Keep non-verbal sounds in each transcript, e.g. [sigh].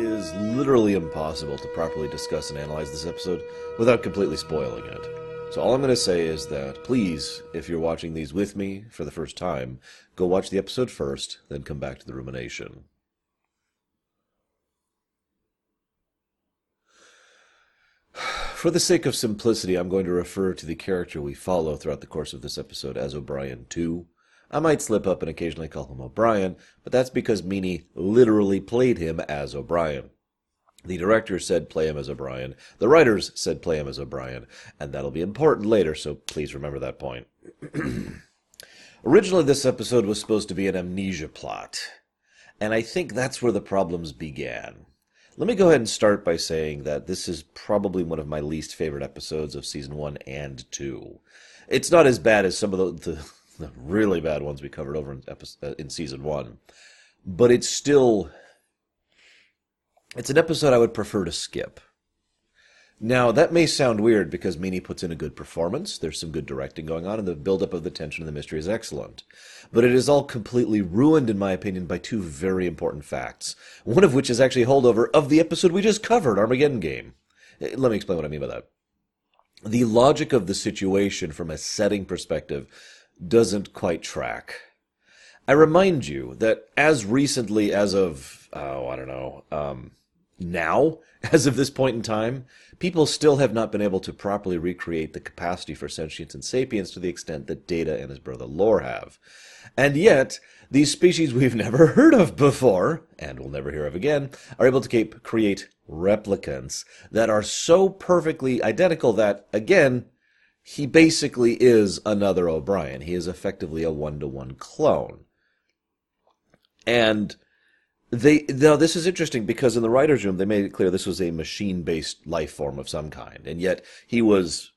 Is literally impossible to properly discuss and analyze this episode without completely spoiling it. So all I'm going to say is that please, if you're watching these with me for the first time, go watch the episode first, then come back to the rumination. [sighs] For the sake of simplicity, I'm going to refer to the character we follow throughout the course of this episode as O'Brien 2. I might slip up and occasionally call him O'Brien, but that's because Meaney literally played him as O'Brien. The director said play him as O'Brien. The writers said play him as O'Brien, and that'll be important later, so please remember that point. [clears throat] Originally, this episode was supposed to be an amnesia plot, and I think that's where the problems began. Let me go ahead and start by saying that this is probably one of my least favorite episodes of season one and two. It's not as bad as some of the, the, the really bad ones we covered over in, episode, in season one, but it's still it's an episode I would prefer to skip. Now, that may sound weird because Meaney puts in a good performance, there's some good directing going on, and the buildup of the tension and the mystery is excellent. But it is all completely ruined, in my opinion, by two very important facts. One of which is actually a holdover of the episode we just covered, Armageddon Game. Eh, let me explain what I mean by that. The logic of the situation from a setting perspective doesn't quite track. I remind you that as recently as of, oh, I don't know, um, now, [laughs] as of this point in time, people still have not been able to properly recreate the capacity for sentience and sapience to the extent that Data and his brother Lore have. And yet, these species we've [laughs] never heard of before, and will never hear of again, are able to create replicants that are so perfectly identical that, again, he basically is another O'Brien. He is effectively a one to one clone. And they now this is interesting because in the writers' room they made it clear this was a machine-based life form of some kind, and yet he was,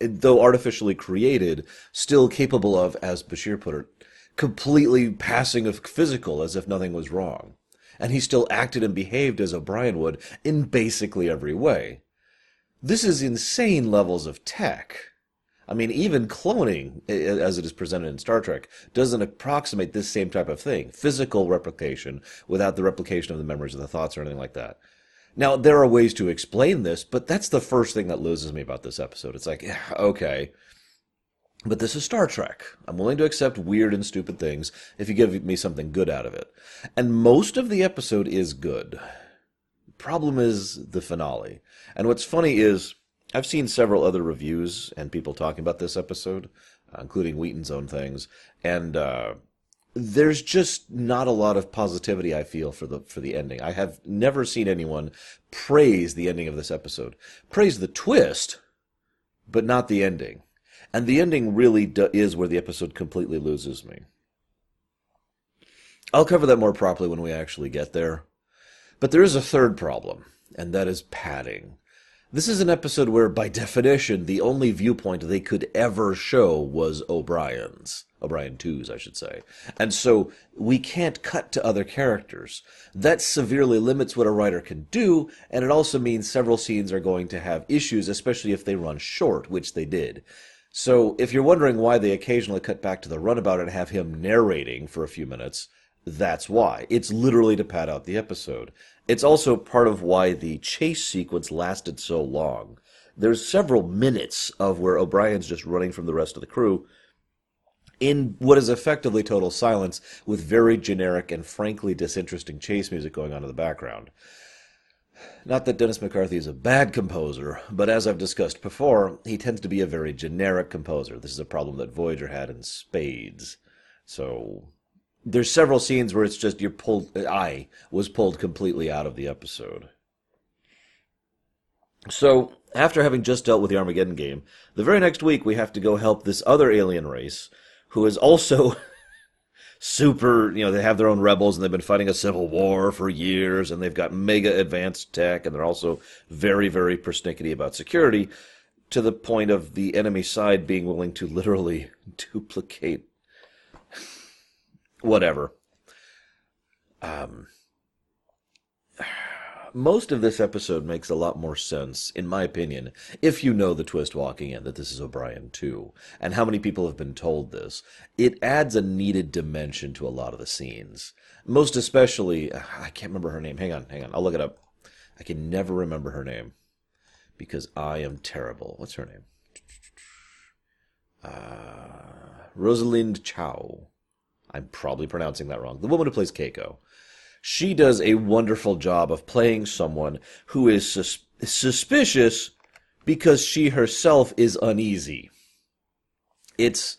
though artificially created, still capable of, as Bashir put it, completely passing of physical as if nothing was wrong, and he still acted and behaved as O'Brien would in basically every way. This is insane levels of tech. I mean, even cloning, as it is presented in Star Trek, doesn't approximate this same type of thing. Physical replication without the replication of the memories or the thoughts or anything like that. Now, there are ways to explain this, but that's the first thing that loses me about this episode. It's like, okay. But this is Star Trek. I'm willing to accept weird and stupid things if you give me something good out of it. And most of the episode is good. Problem is the finale. And what's funny is I've seen several other reviews and people talking about this episode, uh, including Wheaton's own things, and uh, there's just not a lot of positivity I feel for the for the ending. I have never seen anyone praise the ending of this episode, praise the twist, but not the ending. And the ending really do, is where the episode completely loses me. I'll cover that more properly when we actually get there. But there is a third problem, and that is padding. This is an episode where, by definition, the only viewpoint they could ever show was O'Brien's. O'Brien 2's, I should say. And so we can't cut to other characters. That severely limits what a writer can do, and it also means several scenes are going to have issues, especially if they run short, which they did. So if you're wondering why they occasionally cut back to the runabout and have him narrating for a few minutes, that's why. It's literally to pad out the episode. It's also part of why the chase sequence lasted so long. There's several minutes of where O'Brien's just running from the rest of the crew in what is effectively total silence with very generic and frankly disinteresting chase music going on in the background. Not that Dennis McCarthy is a bad composer, but as I've discussed before, he tends to be a very generic composer. This is a problem that Voyager had in spades. So there's several scenes where it's just you're pulled. Uh, I was pulled completely out of the episode. So after having just dealt with the Armageddon game, the very next week we have to go help this other alien race who is also [laughs] super, you know, they have their own rebels and they've been fighting a civil war for years and they've got mega advanced tech and they're also very, very persnickety about security to the point of the enemy side being willing to literally [laughs] duplicate whatever. Um, most of this episode makes a lot more sense, in my opinion, if you know the twist walking in that this is O'Brien too, and how many people have been told this. It adds a needed dimension to a lot of the scenes. Most especially, I can't remember her name. Hang on, hang on. I'll look it up. I can never remember her name because I am terrible. What's her name? Uh, Rosalind Chao. I'm probably pronouncing that wrong. The woman who plays Keiko. She does a wonderful job of playing someone who is sus- suspicious because she herself is uneasy. It's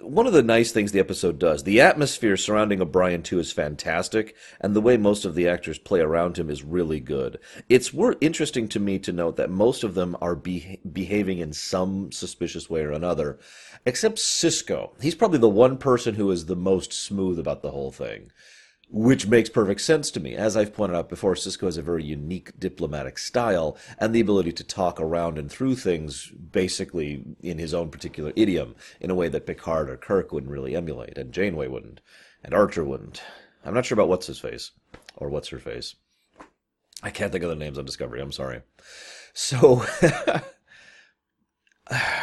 one of the nice things the episode does. The atmosphere surrounding O'Brien 2 is fantastic, and the way most of the actors play around him is really good. It's interesting to me to note that most of them are be- behaving in some suspicious way or another, except Sisko. He's probably the one person who is the most smooth about the whole thing which makes perfect sense to me. As I've pointed out before, Sisko has a very unique diplomatic style and the ability to talk around and through things basically in his own particular idiom in a way that Picard or Kirk wouldn't really emulate, and Janeway wouldn't, and Archer wouldn't. I'm not sure about what's his face or what's her face. I can't think of the names on Discovery. I'm sorry. So. [laughs] [sighs]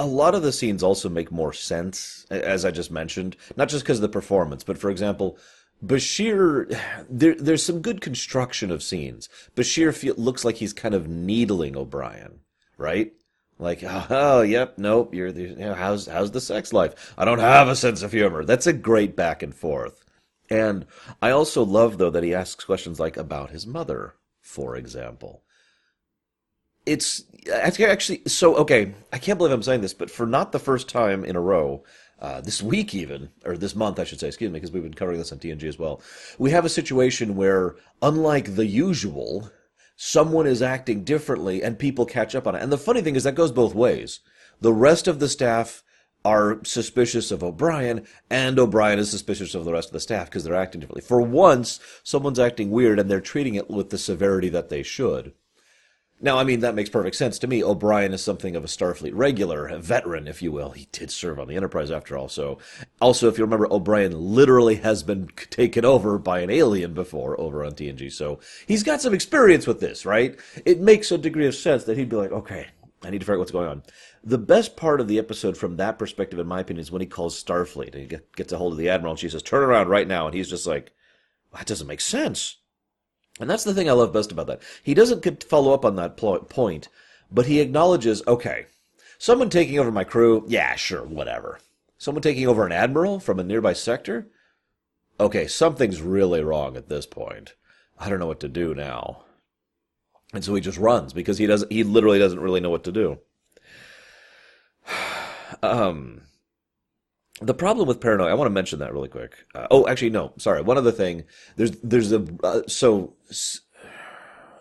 a lot of the scenes also make more sense, as I just mentioned, not just because of the performance, but for example, Bashir, [sighs] there, there's some good construction of scenes. Bashir feel, looks like he's kind of needling O'Brien, right? Like, [laughs] oh, yep, nope, you're you know, how's how's the sex life? I don't have a sense of humor. That's a great back and forth. And I also love though that he asks questions like about his mother, for example it's actually so okay. I can't believe I'm saying this, but for not the first time in a row, uh, this week even, or this month, I should say, excuse me, because we've been covering this on TNG as well. We have a situation where, unlike the usual, someone is acting differently and people catch up on it. And the funny thing is that goes both ways. The rest of the staff are suspicious of O'Brien, and O'Brien is suspicious of the rest of the staff because they're acting differently. For once, someone's acting weird and they're treating it with the severity that they should. Now, I mean, that makes perfect sense to me. O'Brien is something of a Starfleet regular, a veteran, if you will. He did serve on the Enterprise after all. So, also, if you remember, O'Brien literally has been taken over by an alien before over on TNG. So, he's got some experience with this, right? It makes a degree of sense that he'd be like, okay, I need to figure out what's going on. The best part of the episode from that perspective, in my opinion, is when he calls Starfleet and he gets a hold of the Admiral and she says, turn around right now. And he's just like, that doesn't make sense. And that's the thing I love best about that. He doesn't follow up on that point, but he acknowledges, okay, someone taking over my crew, yeah, sure, whatever. Someone taking over an admiral from a nearby sector? Okay, something's really wrong at this point. I don't know what to do now. And so he just runs because he doesn't he literally doesn't really know what to do. [sighs] um the problem with paranoia, I want to mention that really quick. Uh, oh, actually, no, sorry. One other thing. There's, there's a, uh, so s-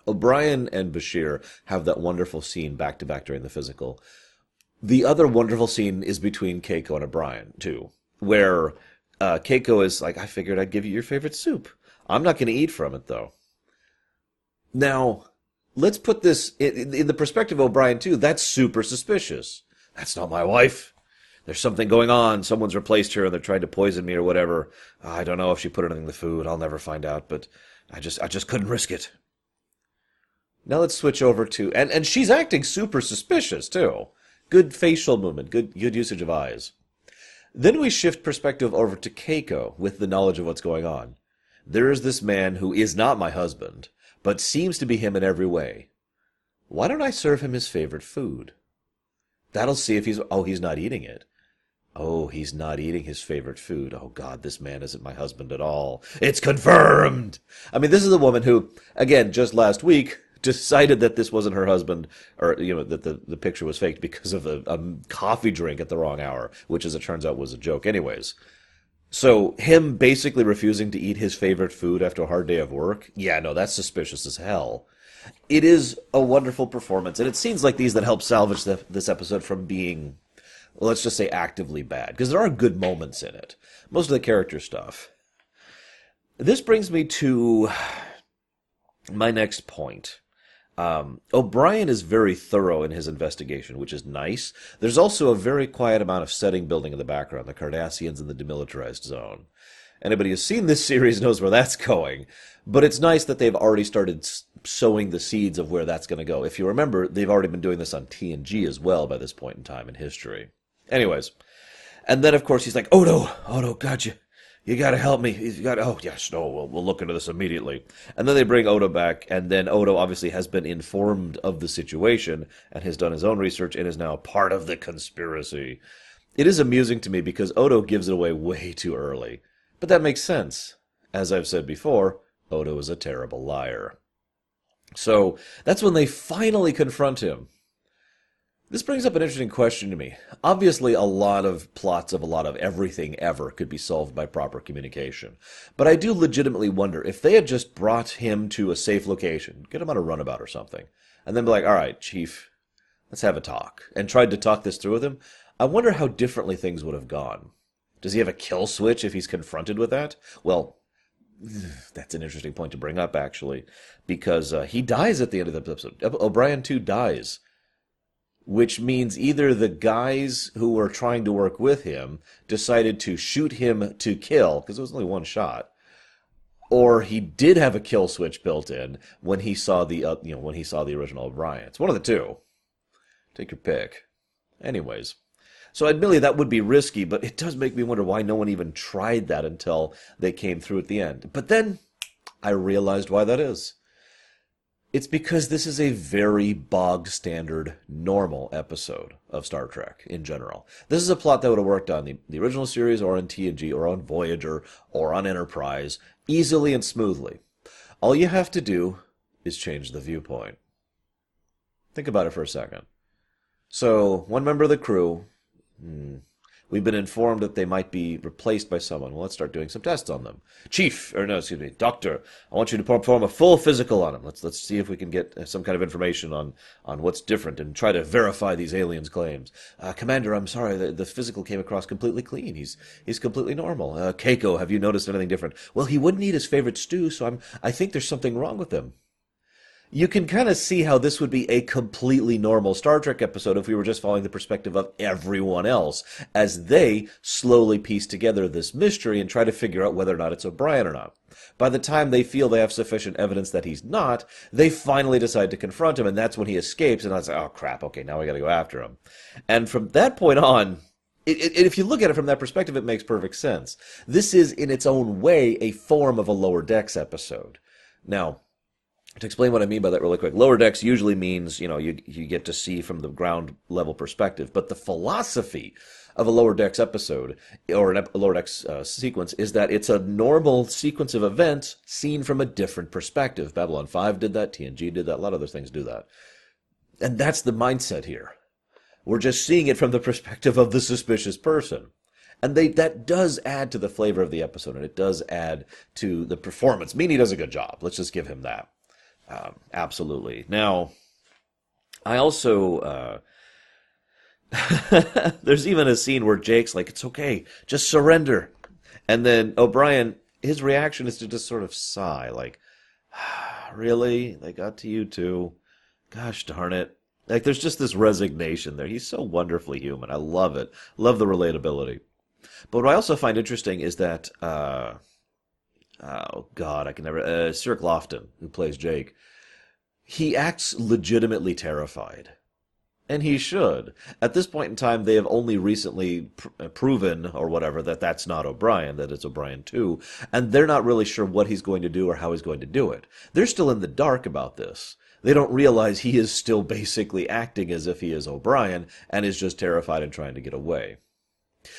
O'Brien and Bashir have that wonderful scene back to back during the physical. The other wonderful scene is between Keiko and O'Brien, too, where uh, Keiko is like, I figured I'd give you your favorite soup. I'm not going to eat from it, though. Now, let's put this in, in the perspective of O'Brien, too. That's super suspicious. That's not my wife there's something going on. Someone's replaced her and they're trying to poison me or whatever. I don't know if she put anything in the food. I'll never find out, but I just I just couldn't risk it. Now let's switch over to and and she's acting super suspicious too. Good facial movement, good good usage of eyes. Then we shift perspective over to Keiko with the knowledge of what's going on. There is this man who is not my husband, but seems to be him in every way. Why don't I serve him his favorite food? That'll see if he's oh he's not eating it. Oh, he's not eating his favorite food. Oh God, this man isn't my husband at all. It's confirmed. I mean, this is a woman who, again, just last week [laughs] decided that this wasn't her husband, or you know that the, the picture was faked because of a, a coffee drink at the wrong hour, which, as it turns out, was a joke, anyways. So him basically refusing to eat his favorite food after a hard day of work, yeah, no, that's suspicious as hell. It is a wonderful performance, and it seems like these that help salvage the, this episode from being let's just say actively bad, because there are good moments in it. Most of the character stuff. This brings me to my next point. Um, O'Brien is very thorough in his investigation, which is nice. There's also a very quiet amount of setting building in the background, the Cardassians and the demilitarized zone. Anybody who's seen this [laughs] series knows where that's going. But it's nice that they've already started sowing the seeds of where that's going to go. If you remember, they've already been doing this on TNG as well by this point in time in history. Anyways, and then of course he's like, oh, Odo, Odo, oh, God, you, you got to help me. You got oh yes, no, we'll, we'll look into this immediately. And then they bring Odo back, and then Odo obviously has been informed of the situation and has done his own research and is now part of the conspiracy. It is amusing to me because Odo gives it away way too early. But that makes sense. As I've said before, Odo is a terrible liar. So that's when they finally confront him. This brings up an interesting question to me. Obviously, a lot of plots of a lot of everything ever could be solved by proper communication. But I do legitimately wonder if they had just brought him to a safe location, get him on a runabout or something, and then be like, all right, Chief, let's have a talk, and tried to talk this through with him, I wonder how differently things would have gone. Does he have a kill switch if he's confronted with that? Well, [sighs] that's an interesting point to bring up, actually, because uh, he dies at the end of the episode. O'Brien too dies, which means either the guys who were trying to work with him decided to shoot him to kill because it was only one shot, or he did have a kill switch built in when he saw the uh, you know when he saw the original O'Brien. It's one of the two. Take your pick. Anyways. So admittedly, that would be risky, but it does make me wonder why no one even tried that until they came through at the end. But then I realized why that is. It's because this is a very bog standard, normal episode of Star Trek in general. This is a plot that would have worked on the, the original series or on TNG or on Voyager or on Enterprise easily and smoothly. All you have to do is change the viewpoint. Think about it for a second. So, one member of the crew Hmm. We've been informed that they might be replaced by someone. Well, let's start doing some tests on them. Chief, or no, excuse me, doctor, I want you to perform a full physical on them. Let's let's see if we can get uh, some kind of information on on what's different and try to verify these aliens' claims. Uh, Commander, I'm sorry, the, the physical came across completely clean. He's he's completely normal. Uh, Keiko, have you noticed anything different? Well, he wouldn't eat his favorite stew, so I'm I think there's something wrong with him you can kind of see how this would be a completely normal Star Trek episode if we were just following the perspective of everyone else as they slowly piece together this mystery and try to figure out whether or not it's O'Brien or not. By the time they feel they have sufficient evidence that he's not, they finally decide to confront him, and that's when he escapes, and I say, oh crap, okay, now we gotta go after him. And from that point on, it, it, if you look at it from that perspective, it makes perfect sense. This is, in its own way, a form of a Lower Decks episode. Now, to explain what I mean by that really quick, lower decks usually means, you know, you, you get to see from the ground level perspective. But the philosophy of a lower decks episode or a lower decks uh, sequence is that it's a normal sequence of events seen from a different perspective. Babylon 5 did that, TNG did that, a lot of other things do that. And that's the mindset here. We're just seeing it from the perspective of the suspicious person. And they that does add to the flavor of the episode and it does add to the performance. Meaney does a good job. Let's just give him that. Um, absolutely. Now, I also uh, [laughs] there's even a scene where Jake's like, "It's okay, just surrender," and then O'Brien, his reaction is to just sort of sigh, like, [sighs] "Really? They got to you too? Gosh darn it!" Like, there's just this resignation there. He's so wonderfully human. I love it. Love the relatability. But what I also find interesting is that. Uh, oh God, I can never. Uh, Cirroc Lofton, who plays Jake, he acts legitimately terrified. And he should. At this point in time, they have only recently pr- uh, proven, or whatever, that that's not O'Brien, that it's O'Brien too, and they're not really sure what he's going to do or how he's going to do it. They're still in the dark about this. They don't realize he is still basically acting as if he is O'Brien and is just terrified and trying to get away.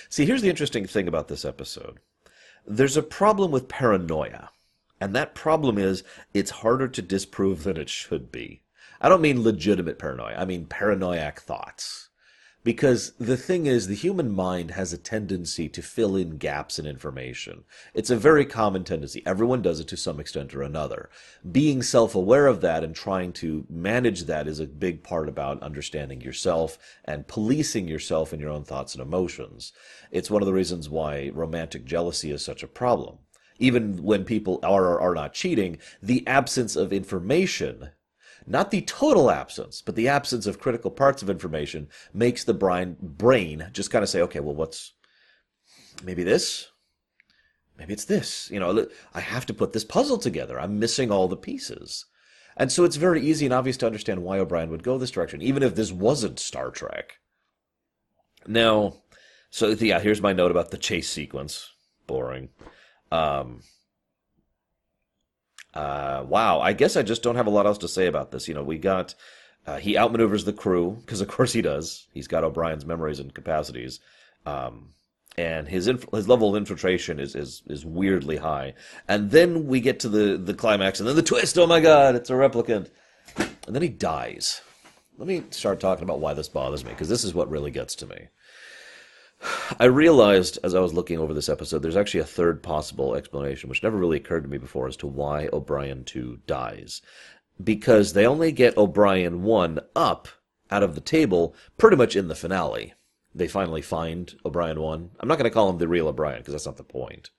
See, here's the interesting thing about this episode. There's a problem with paranoia. And that problem is it's harder to disprove than it should be. I don't mean legitimate paranoia. I mean paranoiac thoughts. Because the thing is, the human mind has a tendency to fill in gaps in information. It's a very common tendency. Everyone does it to some extent or another. Being self aware of that and trying to manage that is a big part about understanding yourself and policing yourself and your own thoughts and emotions. It's one of the reasons why romantic jealousy is such a problem. Even when people are or are not cheating, the absence of information not the total absence, but the absence of critical parts of information makes the brain brain just kind of say, okay, well, what's maybe this, maybe it's this. You know, I have to put this puzzle together. I'm missing all the pieces. And so it's very easy and obvious to understand why O'Brien would go this direction, even if this wasn't Star Trek. Now, so yeah, here's my note about the chase sequence. Boring. Um, uh, wow, I guess I just don't have a lot else to say about this. You know, we got uh, he outmaneuvers the crew because, of course, he does. He's got O'Brien's memories and capacities, um, and his inf- his level of infiltration is, is is weirdly high. And then we get to the the climax, and then the twist. Oh my God, it's a replicant, and then he dies. Let me start talking about why this bothers me because this is what really gets to me. I realized as I was looking over this episode, there's actually a third possible explanation, which never really occurred to me before, as to why O'Brien 2 dies. Because they only get O'Brien 1 up out of the table pretty much in the finale. They finally find O'Brien 1. I'm not going to call him the real O'Brien, because that's not the point.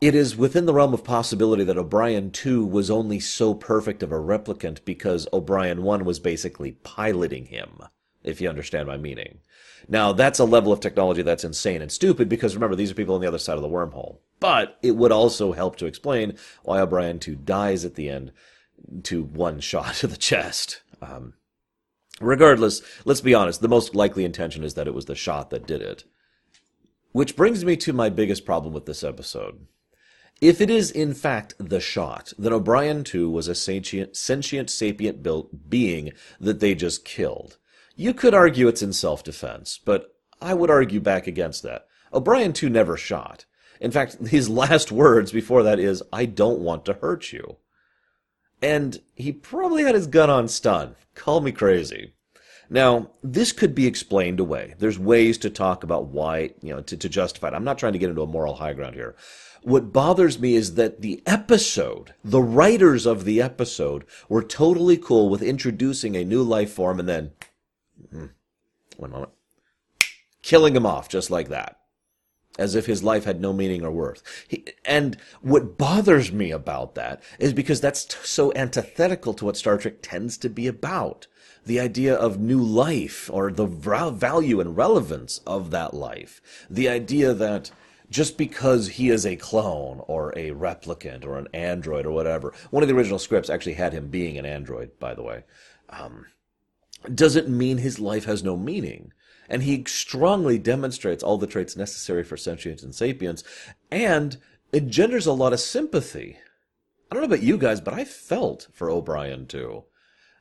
It is within the realm of possibility that O'Brien 2 was only so perfect of a replicant because O'Brien 1 was basically piloting him, if you understand my meaning. Now, that's a level of technology that's insane and stupid because remember, these are people on the other side of the wormhole. But it would also help to explain why O'Brien 2 dies at the end to one [laughs] shot to the chest. Um, regardless, let's be honest, the most likely intention is that it was the shot that did it. Which brings me to my biggest problem with this episode. If it is in fact the shot, then O'Brien 2 was a sentient, sentient sapient built being that they just killed. You could argue it's in self-defense, but I would argue back against that. O'Brien too, never shot. In fact, [laughs] his last words before that is, I don't want to hurt you. And he probably had his gun on stun. Call me crazy. Now, this could be explained away. There's ways to talk about why, you know, to, to justify it. I'm not trying to get into a moral high ground here. What bothers me is that the episode, the writers of the episode, were totally cool with introducing a new life form and then. One moment. Killing him off just like that. As if his life had no meaning or worth. He, and what bothers me about that is because that's t- so antithetical to what Star Trek tends to be about. The idea of new life or the value and relevance of that life. The idea that just because he is a clone or a replicant or an android or whatever. One of the original scripts actually had him being an android, by the way. Um, doesn't mean his life has no meaning. And he strongly demonstrates all the traits necessary for sentience and sapience, and engenders a lot of sympathy. I don't know about you guys, but I felt for O'Brien too.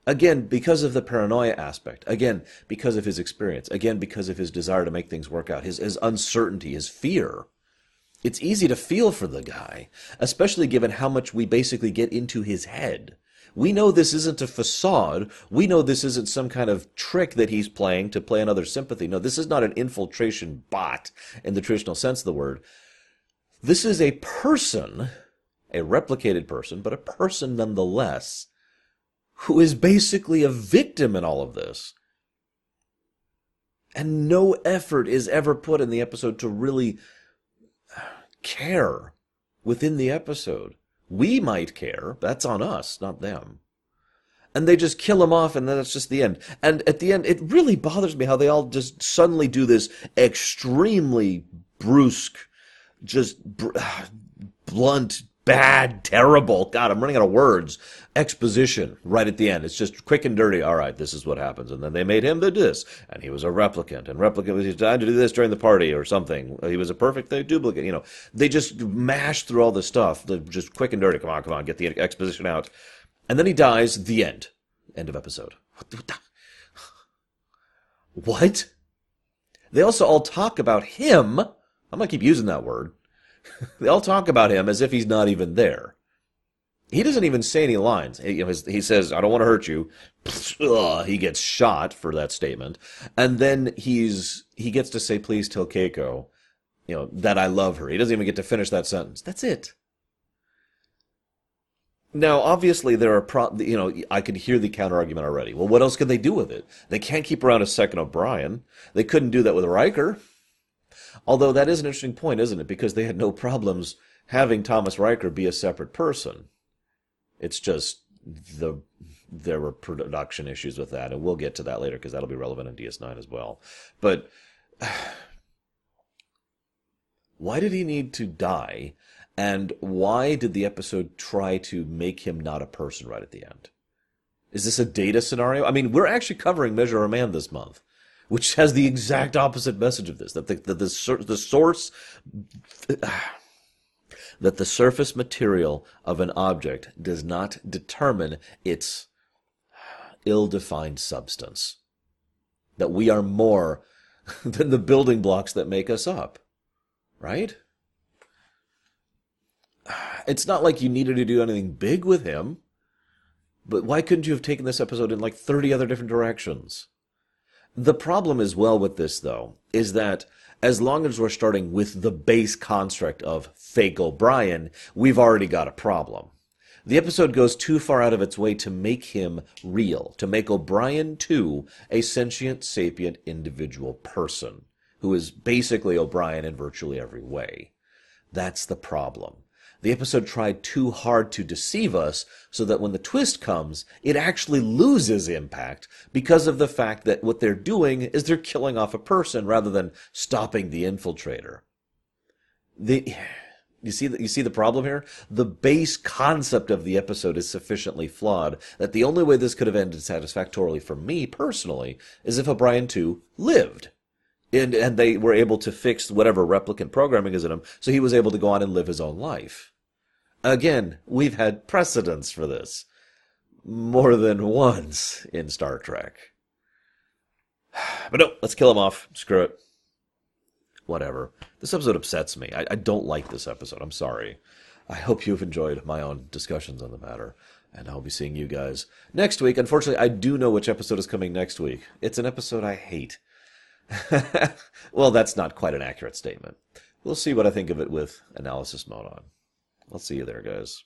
Again, because of the paranoia aspect. Again, because of his experience. Again, because of his desire to make things work out. His, his uncertainty, his fear. It's easy to feel for the guy, especially given how much we basically get into his head. We know this isn't a facade. We know this isn't some kind of trick that he's playing to play another sympathy. No, this is not an infiltration bot in the traditional sense of the word. This is a person, a replicated person, but a person nonetheless, who is basically a victim in all of this. And no effort is ever put in the episode to really care within the episode. We might care. That's on us, not them. And they just kill him off, and then that's just the end. And at the end, it really bothers me how they all just suddenly do this extremely brusque, just br- [sighs] blunt, bad, terrible. God, I'm running out of words. Exposition right at the end. It's just quick and dirty. All right, this is what happens. And then they made him the this, and he was a replicant, and replicant was trying to do this during the party or something. He was a perfect uh, duplicate. You know, they just mashed through all this stuff, just quick and dirty. Come on, come on, get the exposition out. And then he dies. The end. End of episode. What? They also all talk about him. I'm gonna keep using that word [laughs] they all talk about him as if he's not even there. He doesn't even say any lines. He, he says, "I don't want to hurt you." [laughs] he gets shot for that statement, and then he's he gets to say, "Please tell Keiko, you know, that I love her." He doesn't even get to finish that sentence. That's it. Now, obviously, there are pro- you know I could hear the counter argument already. Well, what else can they do with it? They can't keep around a second O'Brien. They couldn't do that with Riker. Although that is an interesting point, isn't it? Because they had no problems having Thomas Riker be a separate person. It's just the there were production issues with that, and we'll get to that later because that'll be relevant in DS9 as well. But [sighs] Why did he need to die? And why did the episode try to make him not a person right at the end? Is this a data scenario? I mean, we're actually covering Measure a Man this month, which has the exact opposite message of this. That the, the, the, source, [sighs] that the surface material of an object does not determine its ill-defined substance. That we are more [laughs] than the building blocks that make us up. Right? [sighs] It's not like you needed to do anything big with him. But why couldn't you have taken this episode in like 30 other different directions? The problem as well with this, though, is that as long as we're starting with the base construct of fake O'Brien, we've already got a problem. The episode goes too far out of its way to make him real, to make O'Brien, too, a sentient, sapient, individual person, who is basically O'Brien in virtually every way. That's the problem. The episode tried too hard to deceive us so that when the twist comes, it actually loses impact because of the fact that what they're doing is they're killing off a person rather than stopping the infiltrator. The, you see the, you see the problem here? The base concept of the episode is sufficiently flawed that the only way this could have ended satisfactorily for me personally is if O'Brien 2 lived and and they were able to fix whatever replicant programming is in him, so he was able to go on and live his own life. Again, we've had precedents for this more than once in Star Trek. [sighs] But no, let's kill him off. Screw it. Whatever. This episode upsets me. I, I don't like this episode. I'm sorry. I hope you've enjoyed my own discussions on the matter. And I'll be seeing you guys next week. Unfortunately, I do know which episode is coming next week. It's an episode I hate. [laughs] well, that's not quite an accurate statement. We'll see what I think of it with analysis mode on. I'll see you there, guys.